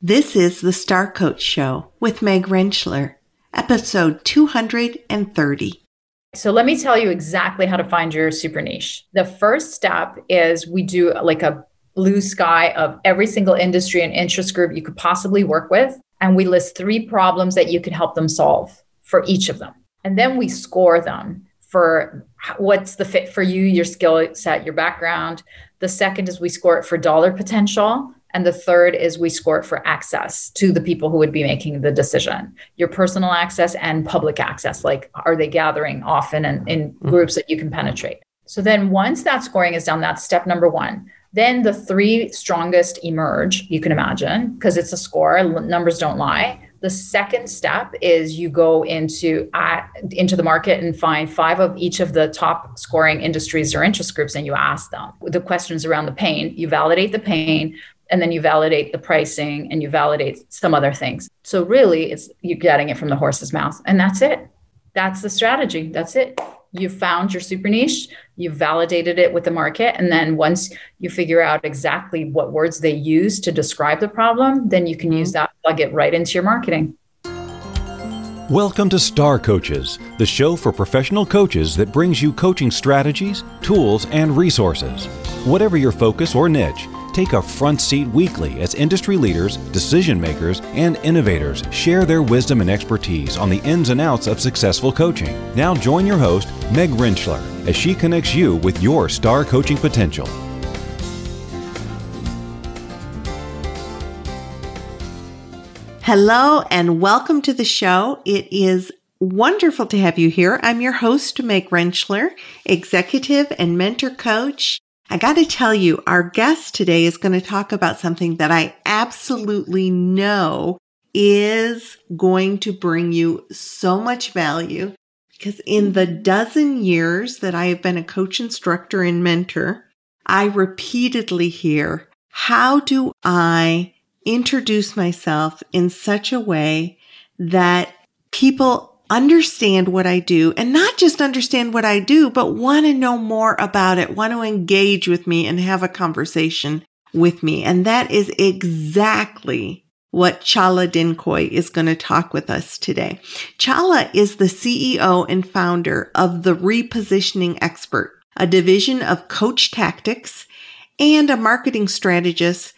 This is the Star Coach Show with Meg Rentschler, episode 230. So, let me tell you exactly how to find your super niche. The first step is we do like a blue sky of every single industry and interest group you could possibly work with. And we list three problems that you can help them solve for each of them. And then we score them for what's the fit for you, your skill set, your background. The second is we score it for dollar potential. And the third is we score for access to the people who would be making the decision, your personal access and public access. Like, are they gathering often and in mm-hmm. groups that you can penetrate? So then once that scoring is done, that's step number one. Then the three strongest emerge, you can imagine, because it's a score, numbers don't lie. The second step is you go into uh, into the market and find five of each of the top scoring industries or interest groups, and you ask them the questions around the pain. You validate the pain, and then you validate the pricing, and you validate some other things. So really, it's you're getting it from the horse's mouth, and that's it. That's the strategy. That's it you've found your super niche, you've validated it with the market. And then once you figure out exactly what words they use to describe the problem, then you can use mm-hmm. that, plug it right into your marketing. Welcome to Star Coaches, the show for professional coaches that brings you coaching strategies, tools, and resources. Whatever your focus or niche, take a front seat weekly as industry leaders, decision makers, and innovators share their wisdom and expertise on the ins and outs of successful coaching. Now join your host, Meg Rentschler, as she connects you with your star coaching potential. Hello and welcome to the show. It is wonderful to have you here. I'm your host, Meg Rentschler, executive and mentor coach I got to tell you, our guest today is going to talk about something that I absolutely know is going to bring you so much value. Because in the dozen years that I have been a coach instructor and mentor, I repeatedly hear, how do I introduce myself in such a way that people understand what I do and not just understand what I do, but want to know more about it, want to engage with me and have a conversation with me. And that is exactly what Chala Dinkoy is going to talk with us today. Chala is the CEO and founder of the Repositioning Expert, a division of coach tactics and a marketing strategist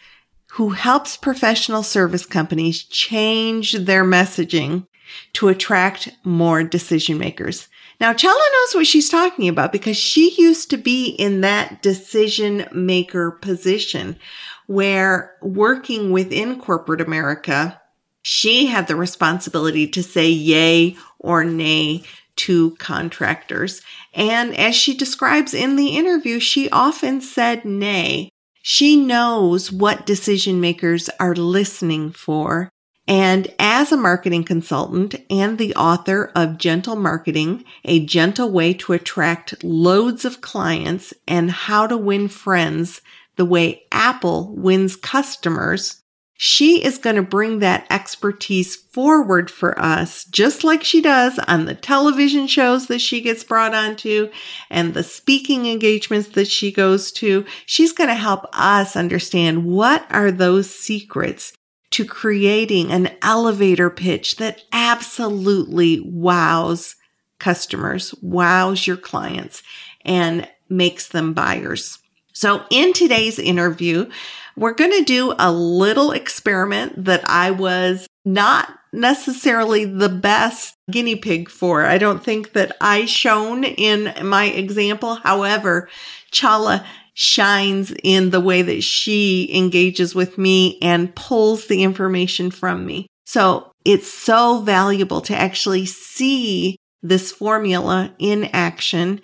who helps professional service companies change their messaging to attract more decision makers. Now, Chala knows what she's talking about because she used to be in that decision maker position where working within corporate America, she had the responsibility to say yay or nay to contractors. And as she describes in the interview, she often said nay. She knows what decision makers are listening for and as a marketing consultant and the author of Gentle Marketing, a gentle way to attract loads of clients and how to win friends the way Apple wins customers, she is going to bring that expertise forward for us, just like she does on the television shows that she gets brought onto and the speaking engagements that she goes to. She's going to help us understand what are those secrets to creating an elevator pitch that absolutely wows customers, wows your clients, and makes them buyers. So in today's interview, we're going to do a little experiment that I was not necessarily the best guinea pig for. I don't think that I shone in my example. However, Chala shines in the way that she engages with me and pulls the information from me. So it's so valuable to actually see this formula in action.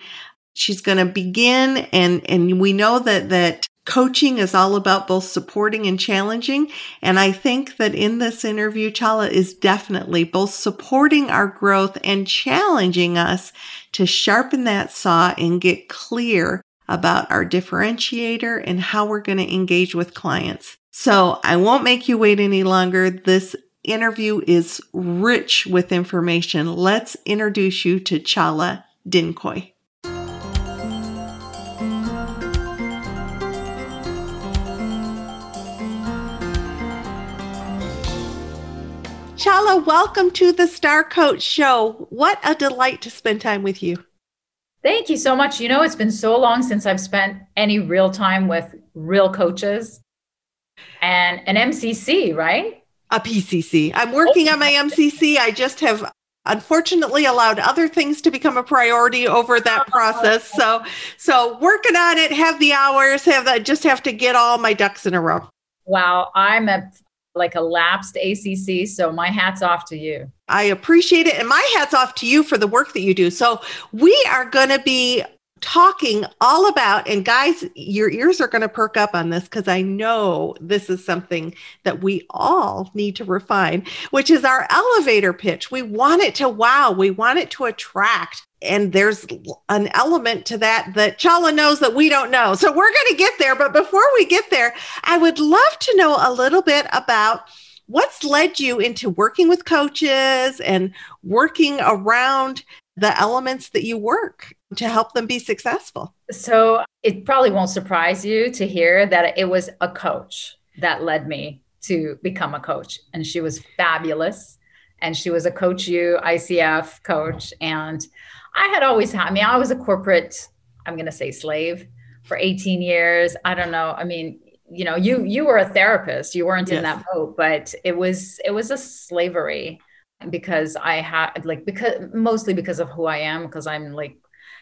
She's going to begin and, and we know that, that coaching is all about both supporting and challenging. And I think that in this interview, Chala is definitely both supporting our growth and challenging us to sharpen that saw and get clear about our differentiator and how we're going to engage with clients. So I won't make you wait any longer. This interview is rich with information. Let's introduce you to Chala Dinkoy. Chala, welcome to the Star Coach Show. What a delight to spend time with you. Thank you so much. You know, it's been so long since I've spent any real time with real coaches and an MCC, right? A PCC. I'm working on my MCC. I just have unfortunately allowed other things to become a priority over that oh. process. So, so working on it, have the hours, have that, just have to get all my ducks in a row. Wow, I'm a like a lapsed ACC, so my hat's off to you. I appreciate it and my hat's off to you for the work that you do. So, we are going to be talking all about and guys your ears are going to perk up on this because i know this is something that we all need to refine which is our elevator pitch we want it to wow we want it to attract and there's an element to that that Chala knows that we don't know. So we're going to get there. But before we get there, I would love to know a little bit about what's led you into working with coaches and working around the elements that you work to help them be successful? So it probably won't surprise you to hear that it was a coach that led me to become a coach. And she was fabulous. And she was a Coach U ICF coach. And I had always had, I mean, I was a corporate, I'm going to say slave for 18 years. I don't know. I mean, you know, you you were a therapist. You weren't yes. in that boat, but it was it was a slavery because I had like because mostly because of who I am because I'm like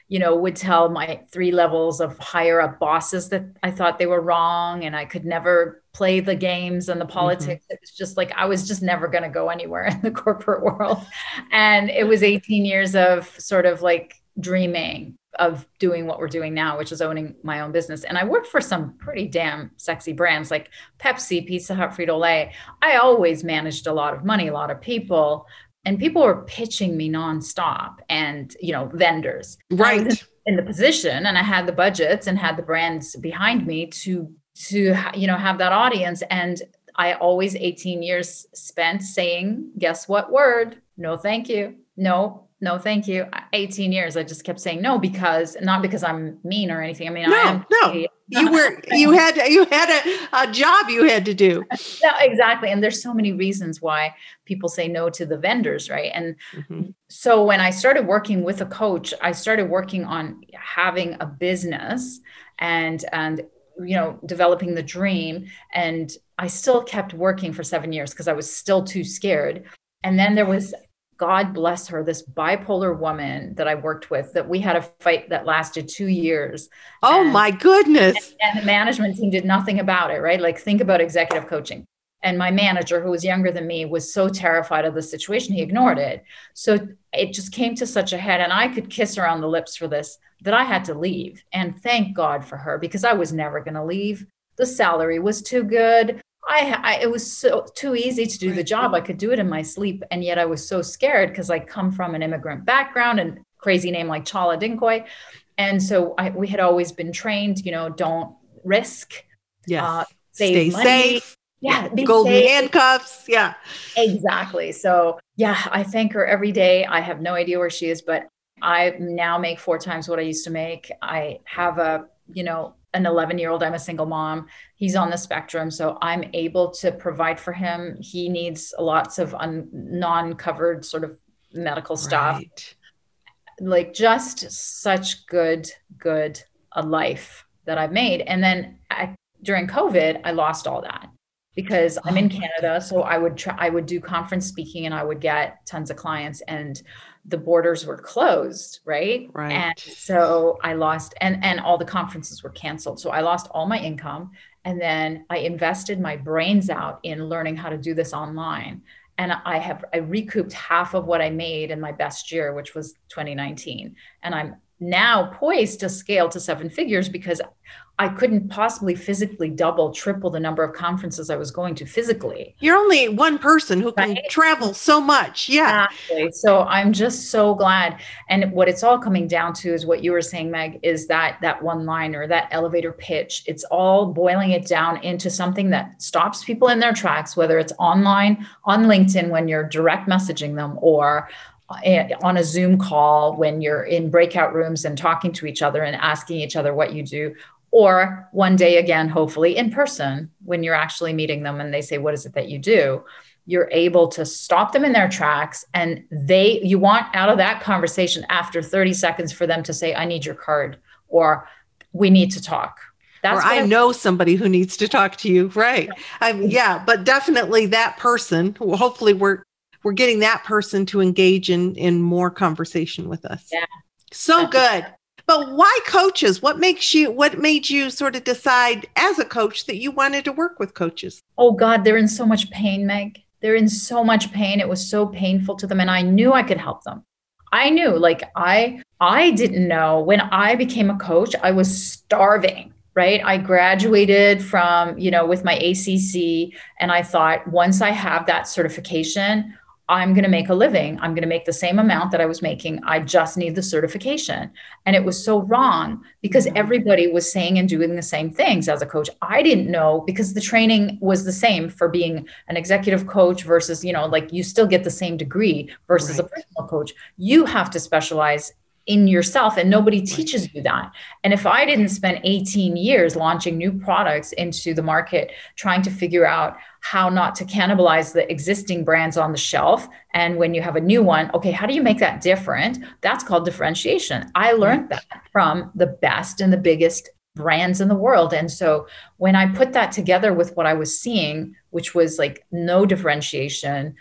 you know, would tell my three levels of higher up bosses that I thought they were wrong and I could never play the games and the mm-hmm. politics. Mm-hmm. It was just like I was just never going to go anywhere in the corporate world. And it was 18 years of sort of like dreaming of doing what we're doing now, which is owning my own business. And I worked for some pretty damn sexy brands like Pepsi, Pizza Hut, Frito Lay. I always managed a lot of money, a lot of people, and people were pitching me nonstop and you know vendors. Right. in the position and i had the budgets and had the brands behind me to to you know have that audience. And i always 18 years spent saying guess what word? No thank you. No no thank you. 18 years i just kept saying no because not because i'm mean or anything. I mean no, i am no. you were you had you had a, a job you had to do. Yeah, exactly. And there's so many reasons why people say no to the vendors right? And mm-hmm. so when i started working with a coach i started working on having a business and and you know developing the dream. And i still kept working for 7 years because i was still too scared. And then there was God bless her, this bipolar woman that I worked with, that we had a fight that lasted two years. Oh and, my goodness. And, and, the management team did nothing about it, right? Like, think about executive coaching. And my manager, who was younger than me, was so terrified of the situation, he ignored it. So it just came to such a head. And I could kiss her on the lips for this that I had to leave. And thank God for her because I was never going to leave. The salary was too good. I, I, it was so too easy to do the job. I could do it in my sleep, and yet I was so scared because I come from an immigrant background and crazy name like Chala Dinkoy, and so I, we had always been trained. You know, don't risk. Yes. Uh, Stay money. safe. Yeah, golden safe. handcuffs. Yeah, exactly. So yeah, I thank her every day. I have no idea where she is, but I now make four times what I used to make. I have a you know an 11 year old i'm a single mom. He's on the spectrum so i'm able to provide for him. He needs lots of un- non-covered sort of medical stuff. Right. like just such good good a life that i've made. And then I, during covid i lost all that because i'm in oh. Canada so i would try i would do conference speaking and i would get tons of clients and the borders were closed right? Right. and so i lost and and all the conferences were canceled. So i lost all my income and then i invested my brains out in learning how to do this online. And i have i recouped half of what i made in my best year which was 2019 and i'm now poised to scale to seven figures because I couldn't possibly physically double, triple the number of conferences I was going to physically. You're only one person who can right? travel so much. Yeah. Exactly. So I'm just so glad. And what it's all coming down to is what you were saying, Meg, is that that one liner, that elevator pitch. It's all boiling it down into something that stops people in their tracks, whether it's online on LinkedIn when you're direct messaging them or on a Zoom call when you're in breakout rooms and talking to each other and asking each other what you do, or one day again, hopefully in person, when you're actually meeting them and they say, What is it that you do? You're able to stop them in their tracks. And they, you want out of that conversation after 30 seconds for them to say, I need your card or we need to talk. That's or I, I know somebody who needs to talk to you. Right. I'm, yeah, but definitely that person, hopefully we're, we're getting that person to engage in, in more conversation with us. Yeah. So good. But why coaches? What makes you what made you sort of decide as a coach that you wanted to work with coaches? Oh God, they're in so much pain, Meg. They're in so much pain. It was so painful to them and I knew I could help them. I knew like I I didn't know when I became a coach, I was starving right i graduated from you know with my acc and i thought once i have that certification I'm going to make a living. I'm going to make the same amount that I was making. I just need the certification. And it was so wrong because mm-hmm. everybody was saying and doing the same things as a coach. I didn't know because the training was the same for being an executive coach versus, you know, like you still get the same degree versus right. a personal coach. You have to specialize in yourself and nobody teaches you that. And if i didn't spend 18 years launching new products into the market trying to figure out how not to cannibalize the existing brands on the shelf and when you have a new one okay how do you make that different? That's called differentiation. I learned that from the best and the biggest brands in the world. And so when i put that together with what i was seeing which was like no differentiation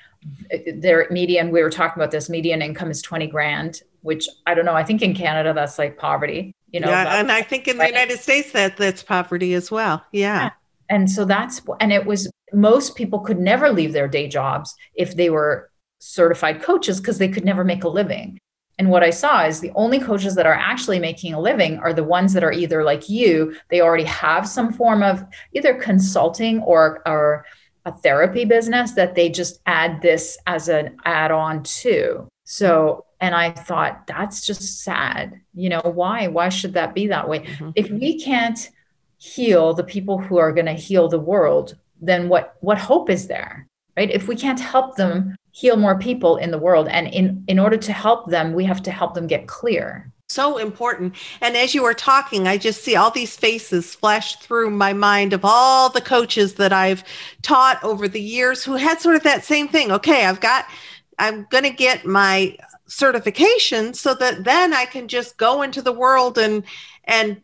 uh, their median we were talking about this median income is 20 grand which I don't know. I think in Canada that's like poverty. You know, yeah, and I think in right? the United States that that's poverty as well. Yeah. yeah. And so that's and it was most people could never leave their day jobs if they were certified coaches because they could never make a living. And what I saw is the only coaches that are actually making a living are the ones that are either like you, they already have some form of either consulting or or a therapy business that they just add this as an add-on to. So and I thought, that's just sad. You know, why? Why should that be that way? Mm-hmm. If we can't heal the people who are going to heal the world, then what what hope is there? Right? If we can't help them heal more people in the world and in in order to help them, we have to help them get clear. So important. And as you were talking, I just see all these faces flash through my mind of all the coaches that I've taught over the years who had sort of that same thing. Okay, I've got I'm going to get my certification so that then I can just go into the world and and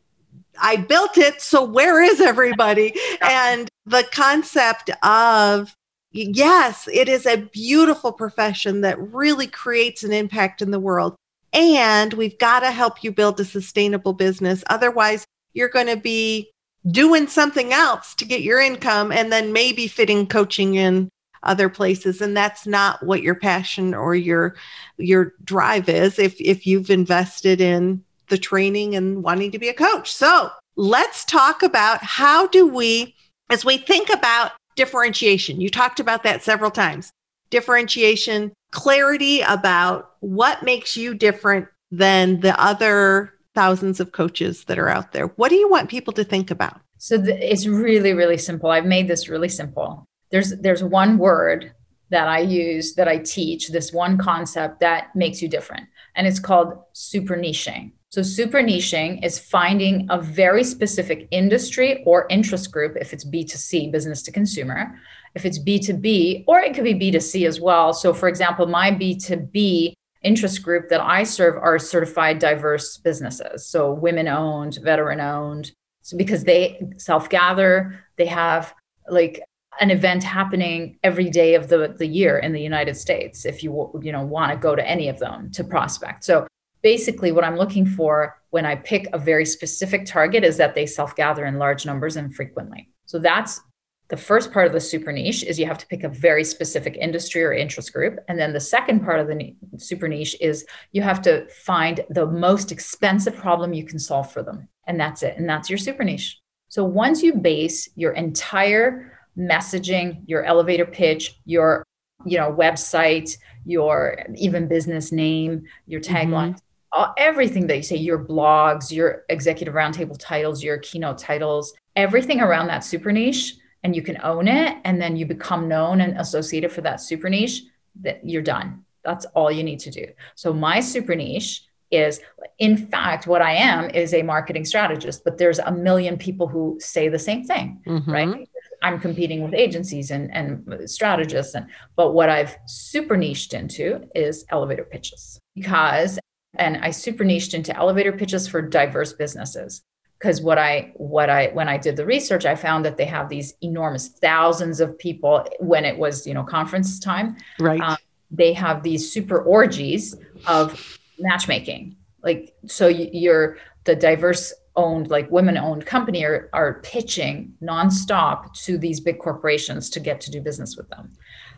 I built it so where is everybody? And the concept of yes it is a beautiful profession that really creates an impact in the world. And we've got to help you build a sustainable business. Otherwise you're going to be doing something else to get your income and then maybe fitting coaching in other places and that's not what your passion or your your drive is if if you've invested in the training and wanting to be a coach. So let's talk about how do we as we think about differentiation you talked about that several times differentiation clarity about what makes you different than the other thousands of coaches that are out there. What do you want people to think about? So the, it's really really simple. I've made this really simple there's there's one word that I use that I teach this one concept that makes you different and it's called super niching. So super niching is finding a very specific industry or interest group if it's B2C business to consumer, if it's B2B or it could be B2C as well. So for example, my B2B interest group that I serve are certified diverse businesses. So women owned, veteran owned. So because they self gather, they have like an event happening every day of the, the year in the United States if you you know want to go to any of them to prospect. So basically what I'm looking for when I pick a very specific target is that they self-gather in large numbers and frequently. So that's the first part of the super niche is you have to pick a very specific industry or interest group and then the second part of the super niche is you have to find the most expensive problem you can solve for them and that's it and that's your super niche so once you base your entire messaging, your elevator pitch, your you know website, your even business name, your tagline, mm-hmm. everything that you say, your blogs, your executive roundtable titles, your keynote titles, everything around that super niche, and you can own it, and then you become known and associated for that super niche. That you're done. That's all you need to do. So my super niche is in fact what i am is a marketing strategist but there's a million people who say the same thing mm-hmm. right i'm competing with agencies and, and strategists and but what i've super niched into is elevator pitches. Because and i super niched into elevator pitches for diverse businesses. Because what i what i when i did the research i found that they have these enormous thousands of people when it was you know conference time. Right. Um, they have these super orgies of matchmaking. Like so you're the diverse owned like women owned company are, are pitching nonstop to these big corporations to get to do business with them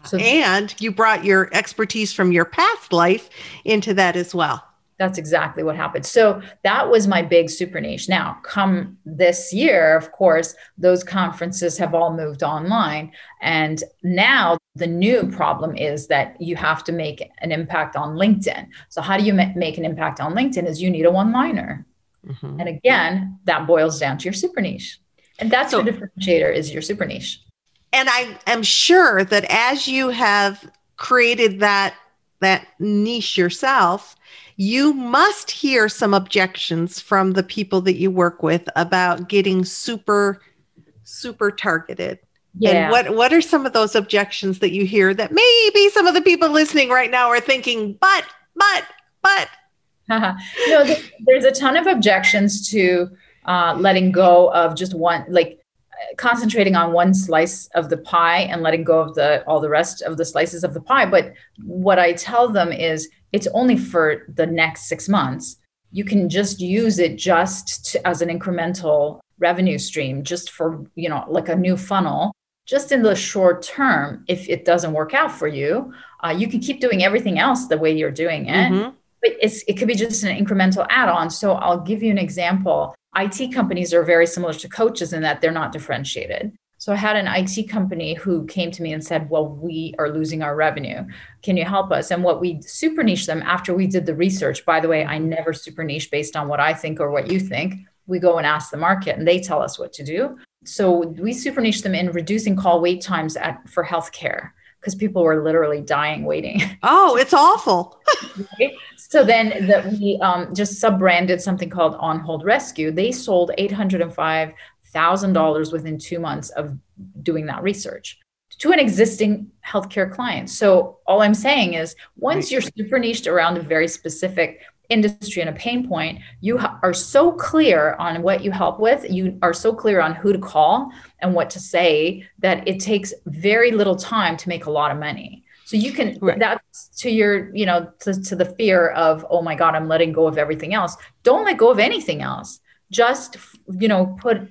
so and you brought your expertise from your past life into that as well that's exactly what happened. So that was my big super niche. Now, come this year, of course, those conferences have all moved online. And now the new problem is that you have to make an impact on LinkedIn. So, how do you make an impact on LinkedIn? Is you need a one liner. Mm-hmm. And again, that boils down to your super niche. And that's so, the differentiator is your super niche. And I am sure that as you have created that that niche yourself, you must hear some objections from the people that you work with about getting super super targeted yeah. And what what are some of those objections that you hear that maybe some of the people listening right now are thinking, but, but, but? no, there's a ton of objections to uh, letting go of just one, like concentrating on one slice of the pie and letting go of the all the rest of the slices of the pie. But what I tell them is it's only for the next six months. You can just use it just to, as an incremental revenue stream, just for you know like a new funnel. Just in the short term, if it doesn't work out for you, uh, you can keep doing everything else the way you're doing it. Mm-hmm. But it's it could be just an incremental add-on. So I'll give you an example. IT companies are very similar to coaches in that they're not differentiated. So I had an IT company who came to me and said, Well, we are losing our revenue. Can you help us? And what we super niche them after we did the research, by the way, I never super niche based on what I think or what you think. We go and ask the market and they tell us what to do. So we super niche them in reducing call wait times at for healthcare because people were literally dying waiting. Oh, it's awful. right? So then that we um, just sub branded something called On Hold Rescue. They sold 805 thousand dollars within two months of doing that research to an existing healthcare client. So all I'm saying is once you're super niched around a very specific industry and a pain point, you ha- are so clear on what you help with, you are so clear on who to call and what to say that it takes very little time to make a lot of money. So you can right. that's to your, you know, to, to the fear of, oh my God, I'm letting go of everything else. Don't let go of anything else. Just, you know, put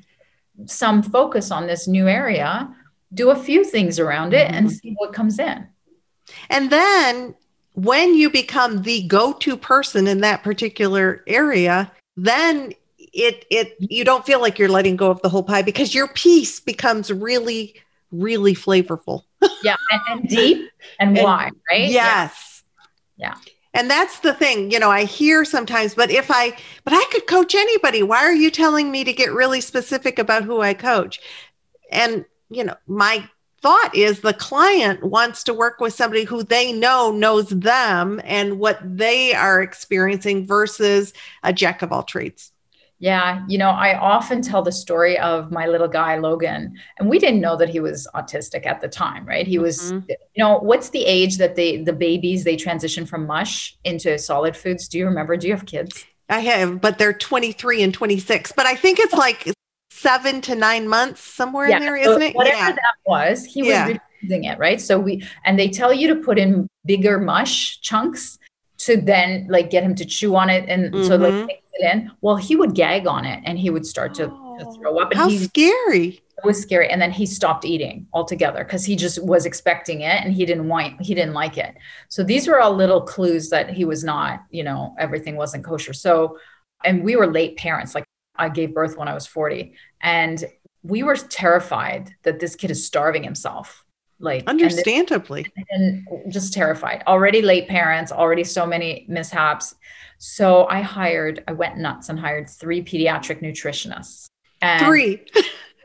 some focus on this new area, do a few things around it and mm-hmm. see what comes in. And then when you become the go-to person in that particular area, then it it you don't feel like you're letting go of the whole pie because your piece becomes really really flavorful. Yeah, and, and deep and, and wide, right? Yes. Yeah. yeah. And that's the thing, you know, I hear sometimes, but if I, but I could coach anybody. Why are you telling me to get really specific about who I coach? And, you know, my thought is the client wants to work with somebody who they know knows them and what they are experiencing versus a jack of all trades. Yeah, you know, I often tell the story of my little guy Logan, and we didn't know that he was autistic at the time, right? He was, mm-hmm. you know, what's the age that they the babies they transition from mush into solid foods? Do you remember? Do you have kids? I have, but they're 23 and 26. But I think it's like seven to nine months somewhere yeah, in there, isn't it? Whatever yeah. that was, he was yeah. refusing it, right? So we and they tell you to put in bigger mush chunks to then like get him to chew on it and mm-hmm. so like it in. Well, he would gag on it and he would start to, oh, to throw up. And how he, scary! It was scary. And then he stopped eating altogether because he just was expecting it and he didn't want he didn't like it. So these were all little clues that he was not, you know, everything wasn't kosher. So and we were late parents. Like I gave birth when I was 40. And we were terrified that this kid is starving himself like understandably and, and, just terrified already late parents already so many mishaps so I hired, I went nuts and hired three pediatric nutritionists. And three.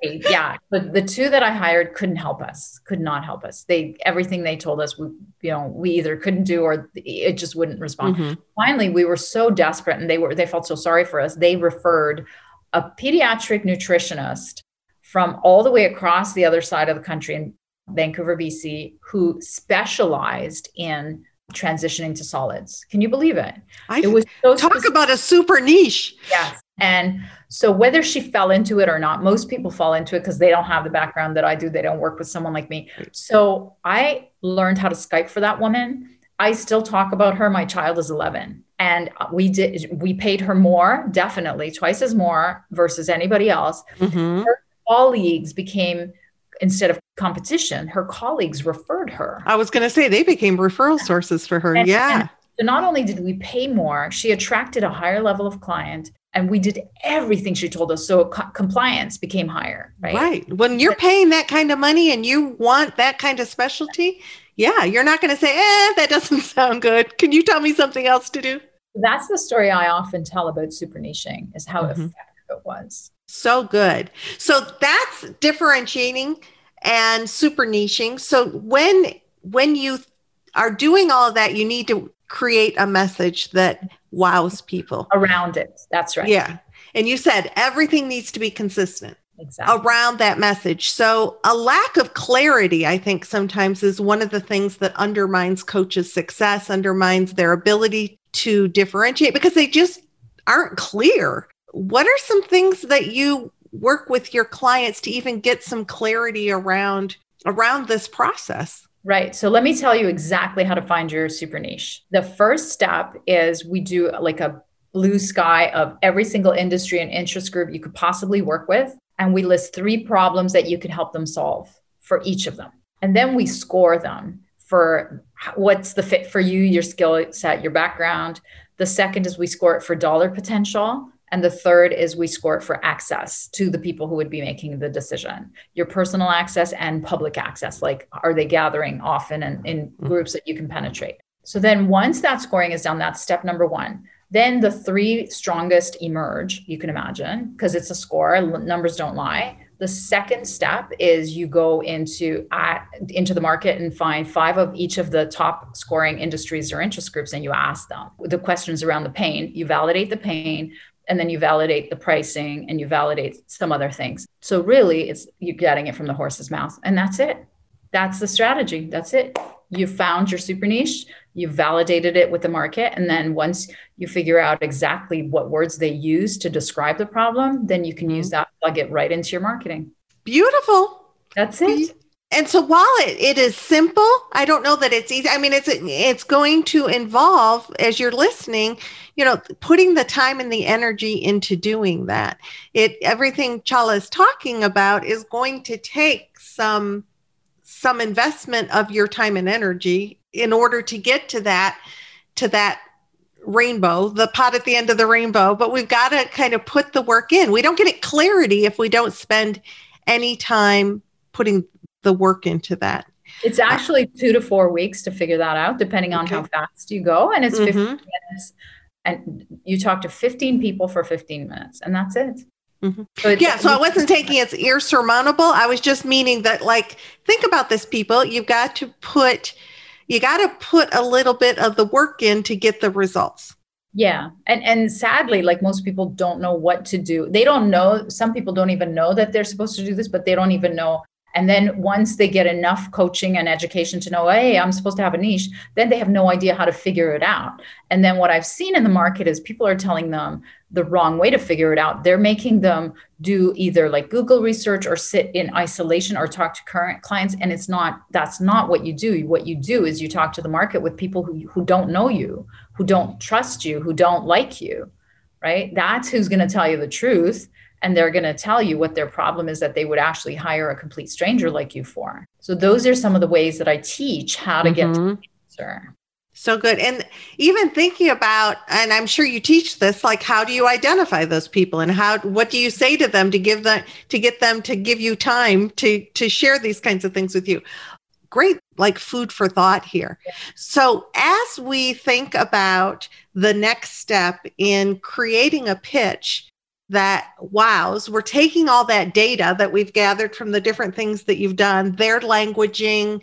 yeah, but the two that I hired couldn't help us, could not help us. They everything they told us, we you know, we either couldn't do or it just wouldn't respond. Mm-hmm. Finally, we were so desperate, and they were they felt so sorry for us. They referred a pediatric nutritionist from all the way across the other side of the country in Vancouver, BC, who specialized in transitioning to solids. Can you believe it? I it was so talk specific. about a super niche. Yes. And so whether she fell into it or not, most people fall into it because they don't have the background that I do. They don't work with someone like me. So I learned how to Skype for that woman. I still talk about her. My child is 11 and we did we paid her more definitely twice as more versus anybody else mm-hmm. her colleagues became instead of competition her colleagues referred her. I was going to say they became referral sources for her. And, yeah. and so not only did we pay more she attracted a higher level of client and we did everything she told us so co- compliance became higher right? Right. When you're paying that kind of money and you want that kind of specialty yeah you're not going to say eh that doesn't sound good. Can you tell me something else to do? That's the story i often tell about super niching is how mm-hmm. effective it was so good so that's differentiating and super niching so when when you are doing all of that you need to create a message that wows people around it. That's right. Yeah. And you said everything needs to be consistent exactly. around that message. So, a lack of clarity, I think, sometimes is one of the things that undermines coaches' success, undermines their ability to differentiate because they just aren't clear. What are some things that you work with your clients to even get some clarity around around this process? Right. So let me tell you exactly how to find your super niche. The first step is we do like a blue sky of every single industry and interest group you could possibly work with. And we list three problems that you can help them solve for each of them. And then we score them for what's the fit for you, your skill set, your background. The second is we score it for dollar potential. And the third is we score for access to the people who would be making the decision your personal access and public access. Like, are they gathering often and in mm-hmm. groups that you can penetrate? So then, once that scoring is done, that's step number one. Then the three strongest emerge, you can imagine, because it's a score, numbers don't lie. The second step is you go into into the market and find five of each of the top scoring industries or interest groups, and you ask them the questions around the pain. You validate the pain, and then you validate the pricing and you validate some other things. So really it's you're getting it from the horse's mouth and that's it. That's the strategy. That's it. You found your super niche, you validated it with the market and then once you figure out exactly what words they use to describe the problem, then you can use mm-hmm. that plug it right into your marketing. Beautiful. That's it and so while it, it is simple i don't know that it's easy. I mean it's it's going to involve as you're listening you know putting the time and the energy into doing that. It everything chala is talking about is going to take some some investment of your time and energy in order to get to that to that rainbow the pot at the end of the rainbow. But we've got to kind of put the work in. We don't get it clarity if we don't spend any time putting the work into that. It's actually two to four weeks to figure that out, depending on okay. how fast you go. And it's mm-hmm. 15 minutes. And you talk to 15 people for 15 minutes, and that's it. Mm-hmm. So yeah, so I wasn't taking it as insurmountable. I was just meaning that, like, think about this, people. You've got to put, you got to put a little bit of the work in to get the results. Yeah. And and sadly, like most people don't know what to do. They don't know, some people don't even know that they're supposed to do this, but they don't even know and then once they get enough coaching and education to know, hey, I'm supposed to have a niche, then they have no idea how to figure it out. And then what I've seen in the market is people are telling them the wrong way to figure it out. They're making them do either like Google research or sit in isolation or talk to current clients. And it's not, that's not what you do. What you do is you talk to the market with people who, who don't know you, who don't trust you, who don't like you, right? That's who's going to tell you the truth and they're going to tell you what their problem is that they would actually hire a complete stranger like you for. So those are some of the ways that I teach how to get mm-hmm. to the answer. So good. And even thinking about, and I'm sure you teach this, like how do you identify those people and how what do you say to them to give them to get them to give you time to to share these kinds of things with you? Great like food for thought here. So as we think about the next step in creating a pitch, that wows. We're taking all that data that we've gathered from the different things that you've done, their languaging,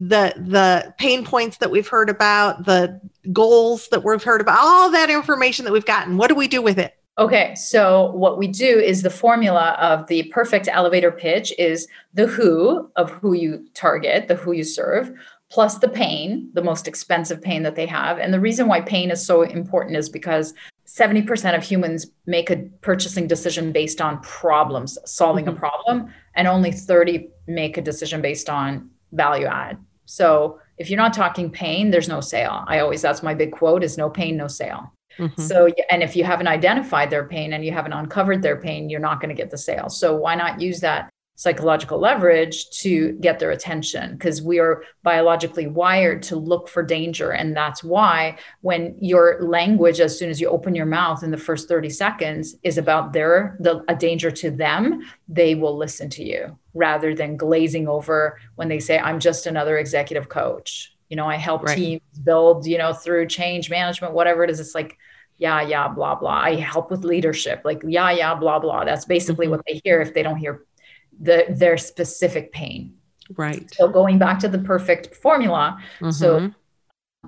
the the pain points that we've heard about, the goals that we've heard about, all that information that we've gotten. What do we do with it? Okay, so what we do is the formula of the perfect elevator pitch is the who of who you target, the who you serve, plus the pain, the most expensive pain that they have. And the reason why pain is so important is because 70% of humans make a purchasing decision based on problems, solving mm-hmm. a problem, and only 30 make a decision based on value add. So if you're not talking pain, there's no sale. I always, that's my big quote is no pain, no sale. Mm-hmm. So, and if you haven't identified their pain and you haven't uncovered their pain, you're not going to get the sale. So, why not use that psychological leverage to get their attention? Because we are biologically wired to look for danger. And that's why when your language, as soon as you open your mouth in the first 30 seconds, is about their, the, a danger to them, they will listen to you rather than glazing over when they say, I'm just another executive coach you know i help right. teams build you know through change management whatever it is it's like yeah yeah blah blah i help with leadership like yeah yeah blah blah that's basically mm-hmm. what they hear if they don't hear the their specific pain right so going back to the perfect formula mm-hmm. so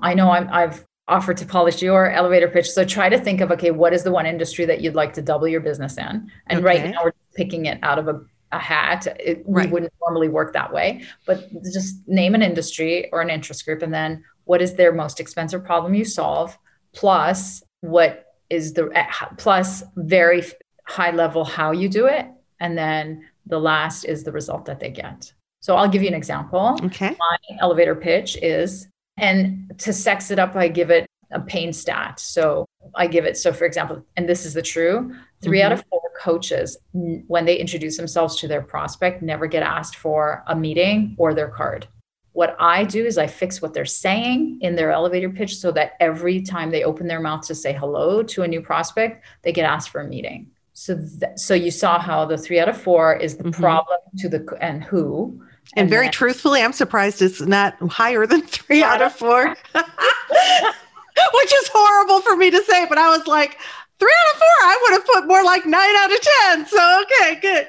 i know I'm, i've offered to polish your elevator pitch so try to think of okay what is the one industry that you'd like to double your business in and okay. right now we're picking it out of a a hat. It, right. We wouldn't normally work that way, but just name an industry or an interest group, and then what is their most expensive problem you solve, plus what is the eh, plus very high level how you do it, and then the last is the result that they get. So I'll give you an example. Okay. My elevator pitch is, and to sex it up, I give it a pain stat. So I give it. So for example, and this is the true 3 mm-hmm. out of four coaches, when they introduce themselves to their prospect, never get asked for a meeting or their card. What I do is I fix what they're saying in their elevator pitch so that every time they open their mouth to say hello to a new prospect, they get asked for a meeting. So, th- so you saw how the three out of four is the mm-hmm. problem to the and who. And, and very then, truthfully, I'm surprised it's not higher than three out of four, which is horrible for me to say. But I was like, three out of four. I would have put more like nine out of 10. So, okay, good.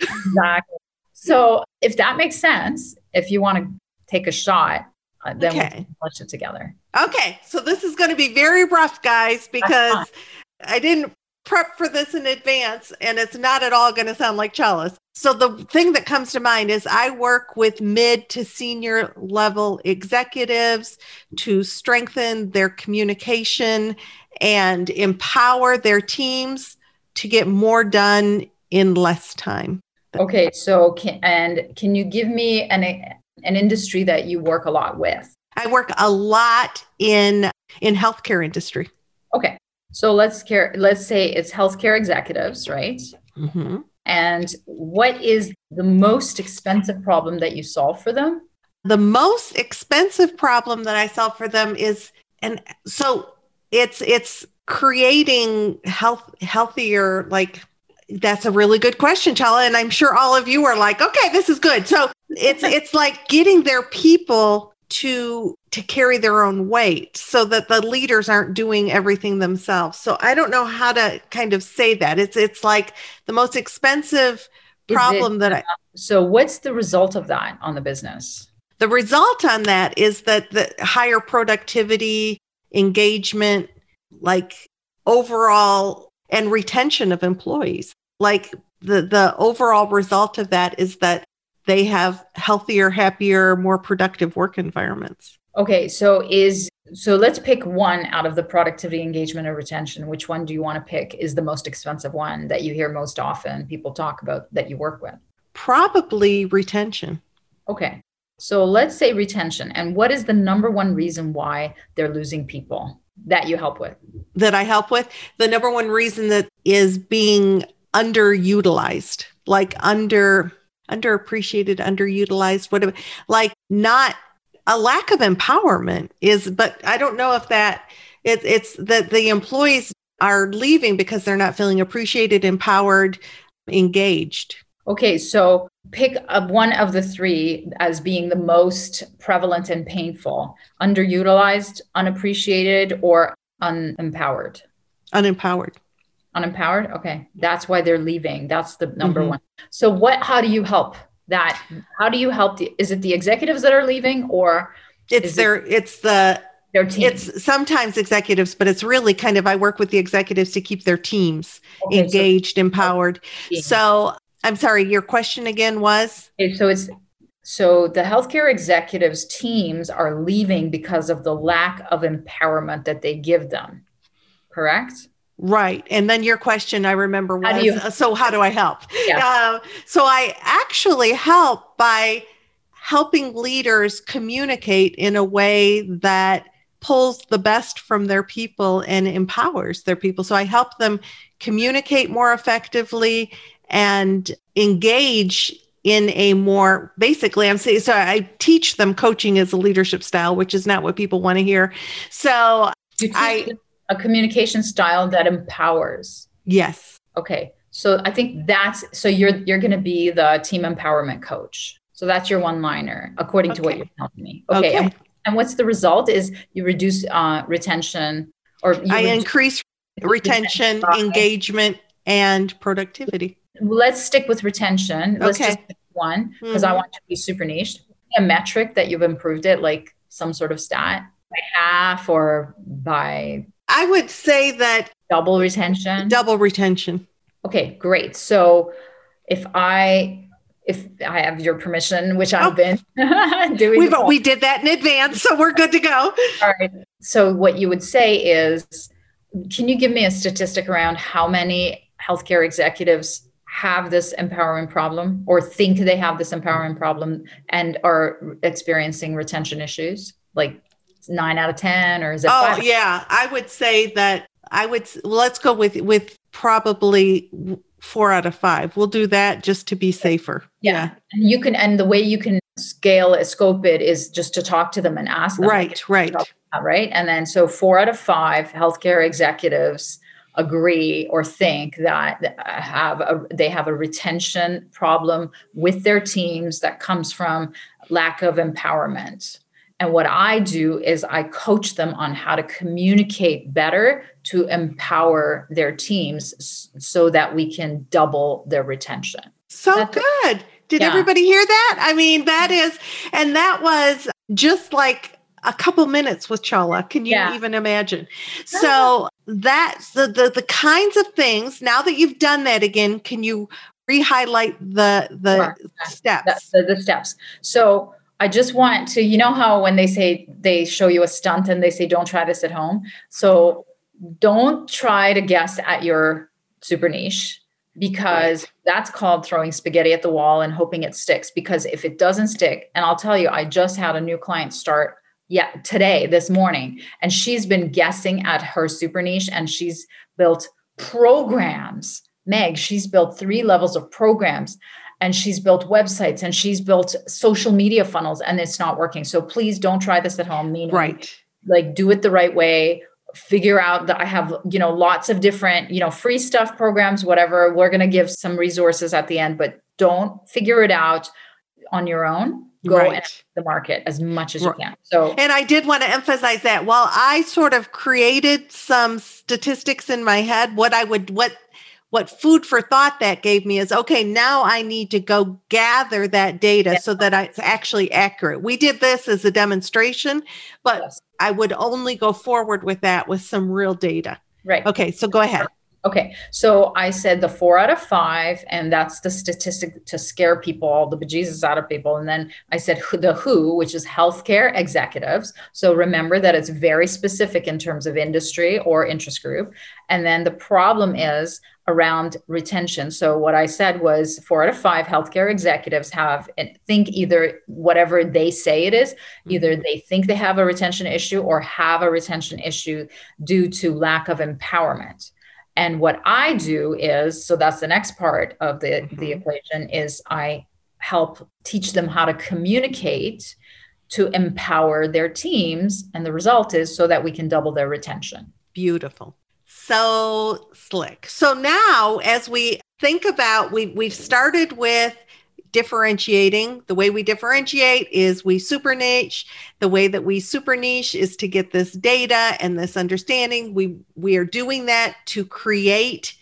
Exactly. So, if that makes sense, if you want to take a shot, uh, then okay. we can push it together. Okay. So, this is going to be very rough, guys, because I didn't prep for this in advance and it's not at all going to sound like Chala's. So the thing that comes to mind is I work with mid to senior level executives to strengthen their communication and empower their teams to get more done in less time. Okay, so can, and can you give me an an industry that you work a lot with? I work a lot in in healthcare industry. Okay, so let's care. Let's say it's healthcare executives, right? Mm-hmm. And what is the most expensive problem that you solve for them? The most expensive problem that I solve for them is, and so it's it's creating health healthier like that's a really good question chala and i'm sure all of you are like okay this is good so it's it's like getting their people to to carry their own weight so that the leaders aren't doing everything themselves so i don't know how to kind of say that it's it's like the most expensive problem it, that i so what's the result of that on the business the result on that is that the higher productivity engagement, like overall and retention of employees. Like the the overall result of that is that they have healthier, happier, more productive work environments. Okay, so is so let's pick one out of the productivity, engagement, or retention. Which one do you want to pick is the most expensive one that you hear most often people talk about that you work with? Probably retention. Okay. So let's say retention. And what is the number one reason why they're losing people that you help with? That I help with? The number one reason that is being underutilized, like under underappreciated, underutilized, whatever, like not a lack of empowerment is, but I don't know if that it, it's that the employees are leaving because they're not feeling appreciated, empowered, engaged. Okay, so pick up one of the three as being the most prevalent and painful underutilized, unappreciated, or unempowered. Unempowered. unempowered okay that's why they're leaving that's the number mm-hmm. one so what how do you help that how do you help the is it the executives that are leaving or it's their it, it's the their team it's sometimes executives but it's really kind of i work with the executives to keep their teams okay, engaged so, empowered. Yeah. so i'm sorry your question again was? Okay, so it's so the healthcare executives teams are leaving because of the lack of empowerment that they give them correct Right. And then your question, I remember, was you- so how do I help? Yeah. Uh, so I actually help by helping leaders communicate in a way that pulls the best from their people and empowers their people. So I help them communicate more effectively and engage in a more basically i'm saying so i teach them coaching as a leadership style which is not what people want to hear so i a communication style that empowers. Yes. Okay. So I think that's so you're you're going to be the team empowerment coach. So that's your one liner according okay. to what you're telling me. Okay. okay. And, and, what's the result is you reduce uh, retention or I increase retention, retention engagement and productivity. Let's stick with retention. Let's okay. just one because mm-hmm. I want to be super niche. A metric that you've improved it like some sort of stat by half or by I would say that double retention. Double retention. Okay, great. So if I if I have your permission, which I've oh. been doing, we we did that in advance, so we're good to go. All right. So what you would say is, can you give me a statistic around how many healthcare executives have this empowerment problem, or think they have this empowerment problem, and are experiencing retention issues? Like nine out of 10 or is it? Oh, yeah. I would say that I would, let's go with, with probably four out of five. We'll do that just to be safer. Yeah. yeah. And you can, and the way you can scale it, scope it is just to talk to them and ask them. Right, right. right. And then so four out of five healthcare executives agree or think that uh, have a, they have a retention problem with their teams that comes from lack of empowerment and what I do is I coach them on how to communicate better to empower their teams so that we can double their retention. So That's good. Did yeah. everybody hear that? I mean, that is, and that was just like a couple minutes with Chala. Can you yeah. even imagine? So that's the, the the kinds of things. Now that you've done that again, can you re-highlight the the steps? The, the, the steps. So I just want to, you know how when they say they show you a stunt and they say, don't try this at home. So don't try to guess at your super niche because that's called throwing spaghetti at the wall and hoping it sticks. Because if it doesn't stick, and I'll tell you, I just had a new client start yeah today this morning and she's been guessing at her super niche and she's built programs meg she's built three levels of programs and she's built websites and she's built social media funnels and it's not working. So please don't try this at home. Meaning, right. Like do it the right way. Figure out that I have, you know, lots of different, you know, free stuff programs, whatever. We're going to give some resources at the end, but don't figure it out on your own. Go right. the market as much as you can. So, and I did want to emphasize that while I sort of created some statistics in my head, what I would, what what food for thought that gave me is okay, now I need to go gather that data so that it's actually accurate. We did this as a demonstration, but yes. I would only go forward with that with some real data. Right. Okay, so go ahead. Okay, so I said the four out of five, and that's the statistic to scare people, all the bejesus out of people. And then I said the who, which is healthcare executives. So remember that it's very specific in terms of industry or interest group. And then the problem is around retention. So what I said was four out of five healthcare executives have and think either whatever they say it is, mm-hmm. either they think they have a retention issue or have a retention issue due to lack of empowerment. And what I do is, so that's the next part of the, mm-hmm. the equation is I help teach them how to communicate to empower their teams. And the result is so that we can double their retention. Beautiful. So slick. So now as we think about we we've started with differentiating. The way we differentiate is we super niche. The way that we super niche is to get this data and this understanding. We we are doing that to create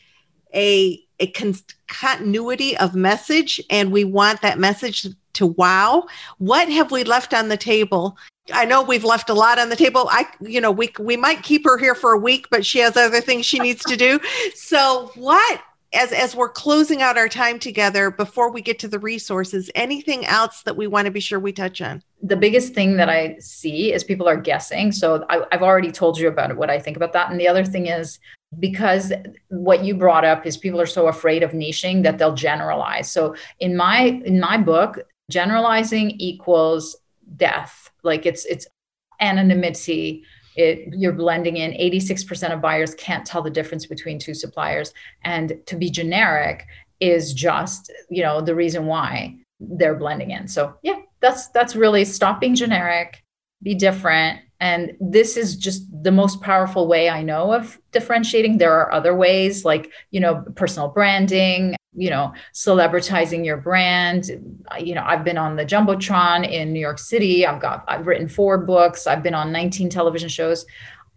a, a con- continuity of message and we want that message to wow. What have we left on the table? I know we've left a lot on the table. I, you know, we, we might keep her here for a week, but she has other things she needs to do. So what as as we're closing out our time together before we get to the resources anything else that we want to be sure we touch on? The biggest thing that i see is people are guessing. So I, i've already told you about what i think about that. And the other thing is because what you brought up is people are so afraid of niching that they'll generalize. So in my in my book generalizing equals death like it's it's anonymity. It, you're blending in 86% of buyers can't tell the difference between two suppliers. And to be generic is just you know the reason why they're blending in. So yeah that's that's really stop being generic be different and this is just the most powerful way i know of differentiating. There are other ways like you know personal branding you know celebritizing your brand. You know i've been on the jumbotron in new york city. I've got i've written four books. I've been on 19 television shows.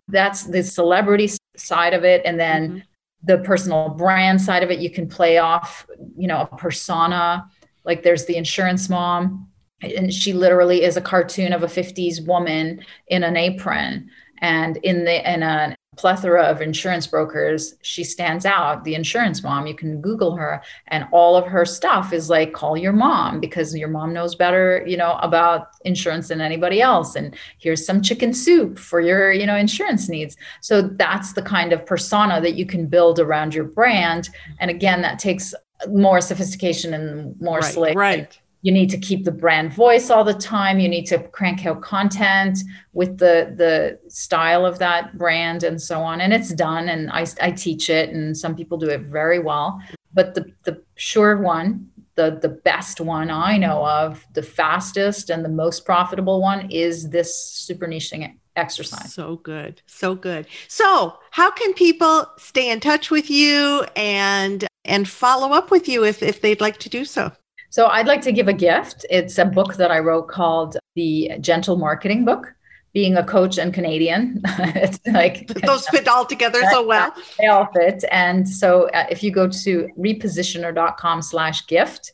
That's the celebrity side of it. And then mm-hmm. the personal brand side of it you can play off you know a persona. Like there's the insurance mom and she literally is a cartoon of a 50s woman in an apron. And in the in a plethora of insurance brokers she stands out the insurance mom. You can google her. And all of her stuff is like call your mom because your mom knows better you know about insurance than anybody else. And here's some chicken soup for your you know insurance needs. So that's the kind of persona that you can build around your brand. And again that takes more sophistication and more right, slick. right you need to keep the brand voice all the time. You need to crank out content with the the style of that brand and so on. And it's done and i, I teach it and some people do it very well. But the the sure one the the best one i know of the fastest and the most profitable one is this super niching exercise. So good. So good. So how can people stay in touch with you and and follow up with you if if they'd like to do so so I'd like to give a gift. It's a book that I wrote called The Gentle Marketing Book. Being a coach and Canadian, it's like those fit all together so well. They all fit. And so uh, if you go to repositioner.com slash gift,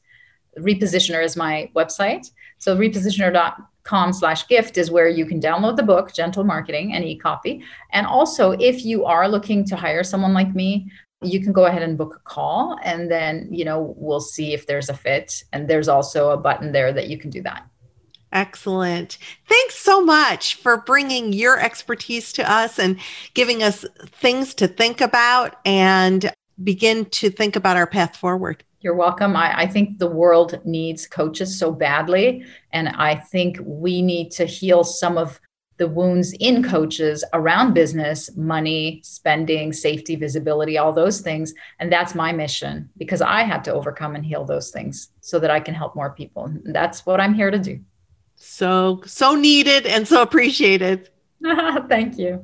repositioner is my website. So repositioner.com slash gift is where you can download the book, Gentle Marketing, and e-copy. And also, if you are looking to hire someone like me, you can go ahead and book a call and then you know we'll see if there's a fit and there's also a button there that you can do that Excellent. Thanks so much for bringing your expertise to us and giving us things to think about and begin to think about our path forward. You're welcome. I, I, think the world needs coaches so badly. And I think we need to heal some of the wounds in coaches around business, money, spending, safety, visibility, all those things. And that's my mission because I had to overcome and heal those things so that I can help more people. And that's what I'm here to do. So, so needed and so appreciated. Thank you.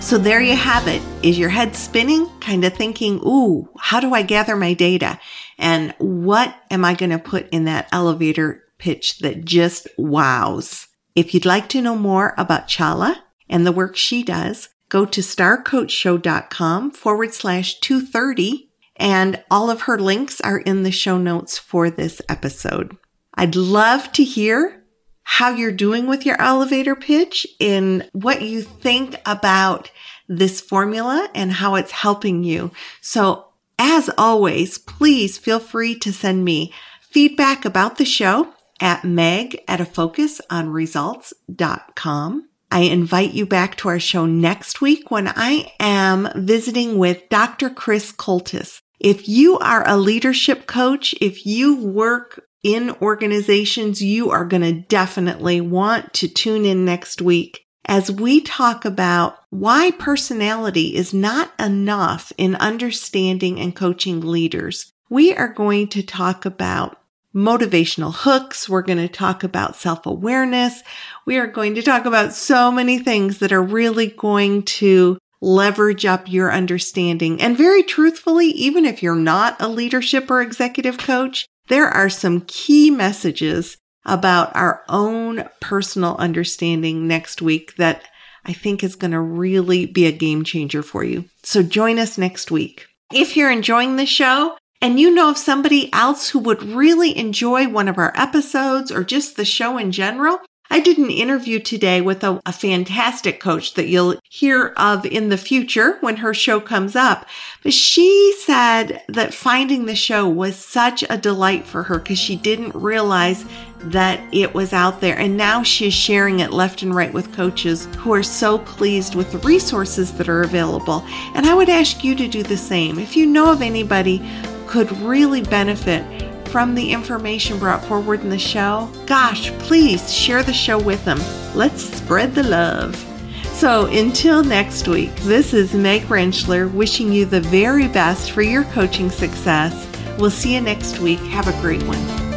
So there you have it. Is your head spinning? Kind of thinking, ooh, how do I gather my data? And what am I going to put in that elevator pitch that just wows? If you'd like to know more about Chala and the work she does, go to starcoachshow.com forward slash 230 and all of her links are in the show notes for this episode. I'd love to hear how you're doing with your elevator pitch and what you think about this formula and how it's helping you. So as always, please feel free to send me feedback about the show at meg at a focus on results.com. I invite you back to our show next week when I am visiting with Dr. Chris Coltis. If you are a leadership coach, if you work in organizations, you are going to definitely want to tune in next week as we talk about why personality is not enough in understanding and coaching leaders. We are going to talk about motivational hooks. We're going to talk about self awareness. We are going to talk about so many things that are really going to leverage up your understanding. And very truthfully, even if you're not a leadership or executive coach, there are some key messages about our own personal understanding next week that I think is going to really be a game changer for you. So join us next week. If you're enjoying the show and you know of somebody else who would really enjoy one of our episodes or just the show in general, I did an interview today with a, a, fantastic coach that you'll hear of in the future when her show comes up. But she said that finding the show was such a delight for her because she didn't realize that it was out there. And now she is sharing it left and right with coaches who are so pleased with the resources that are available. And I would ask you to do the same. If you know of anybody could really benefit from the information brought forward in the show, gosh, please share the show with them. Let's spread the love. So until next week, this is Meg Rentschler wishing you the very best for your coaching success. We'll see you next week. Have a great one.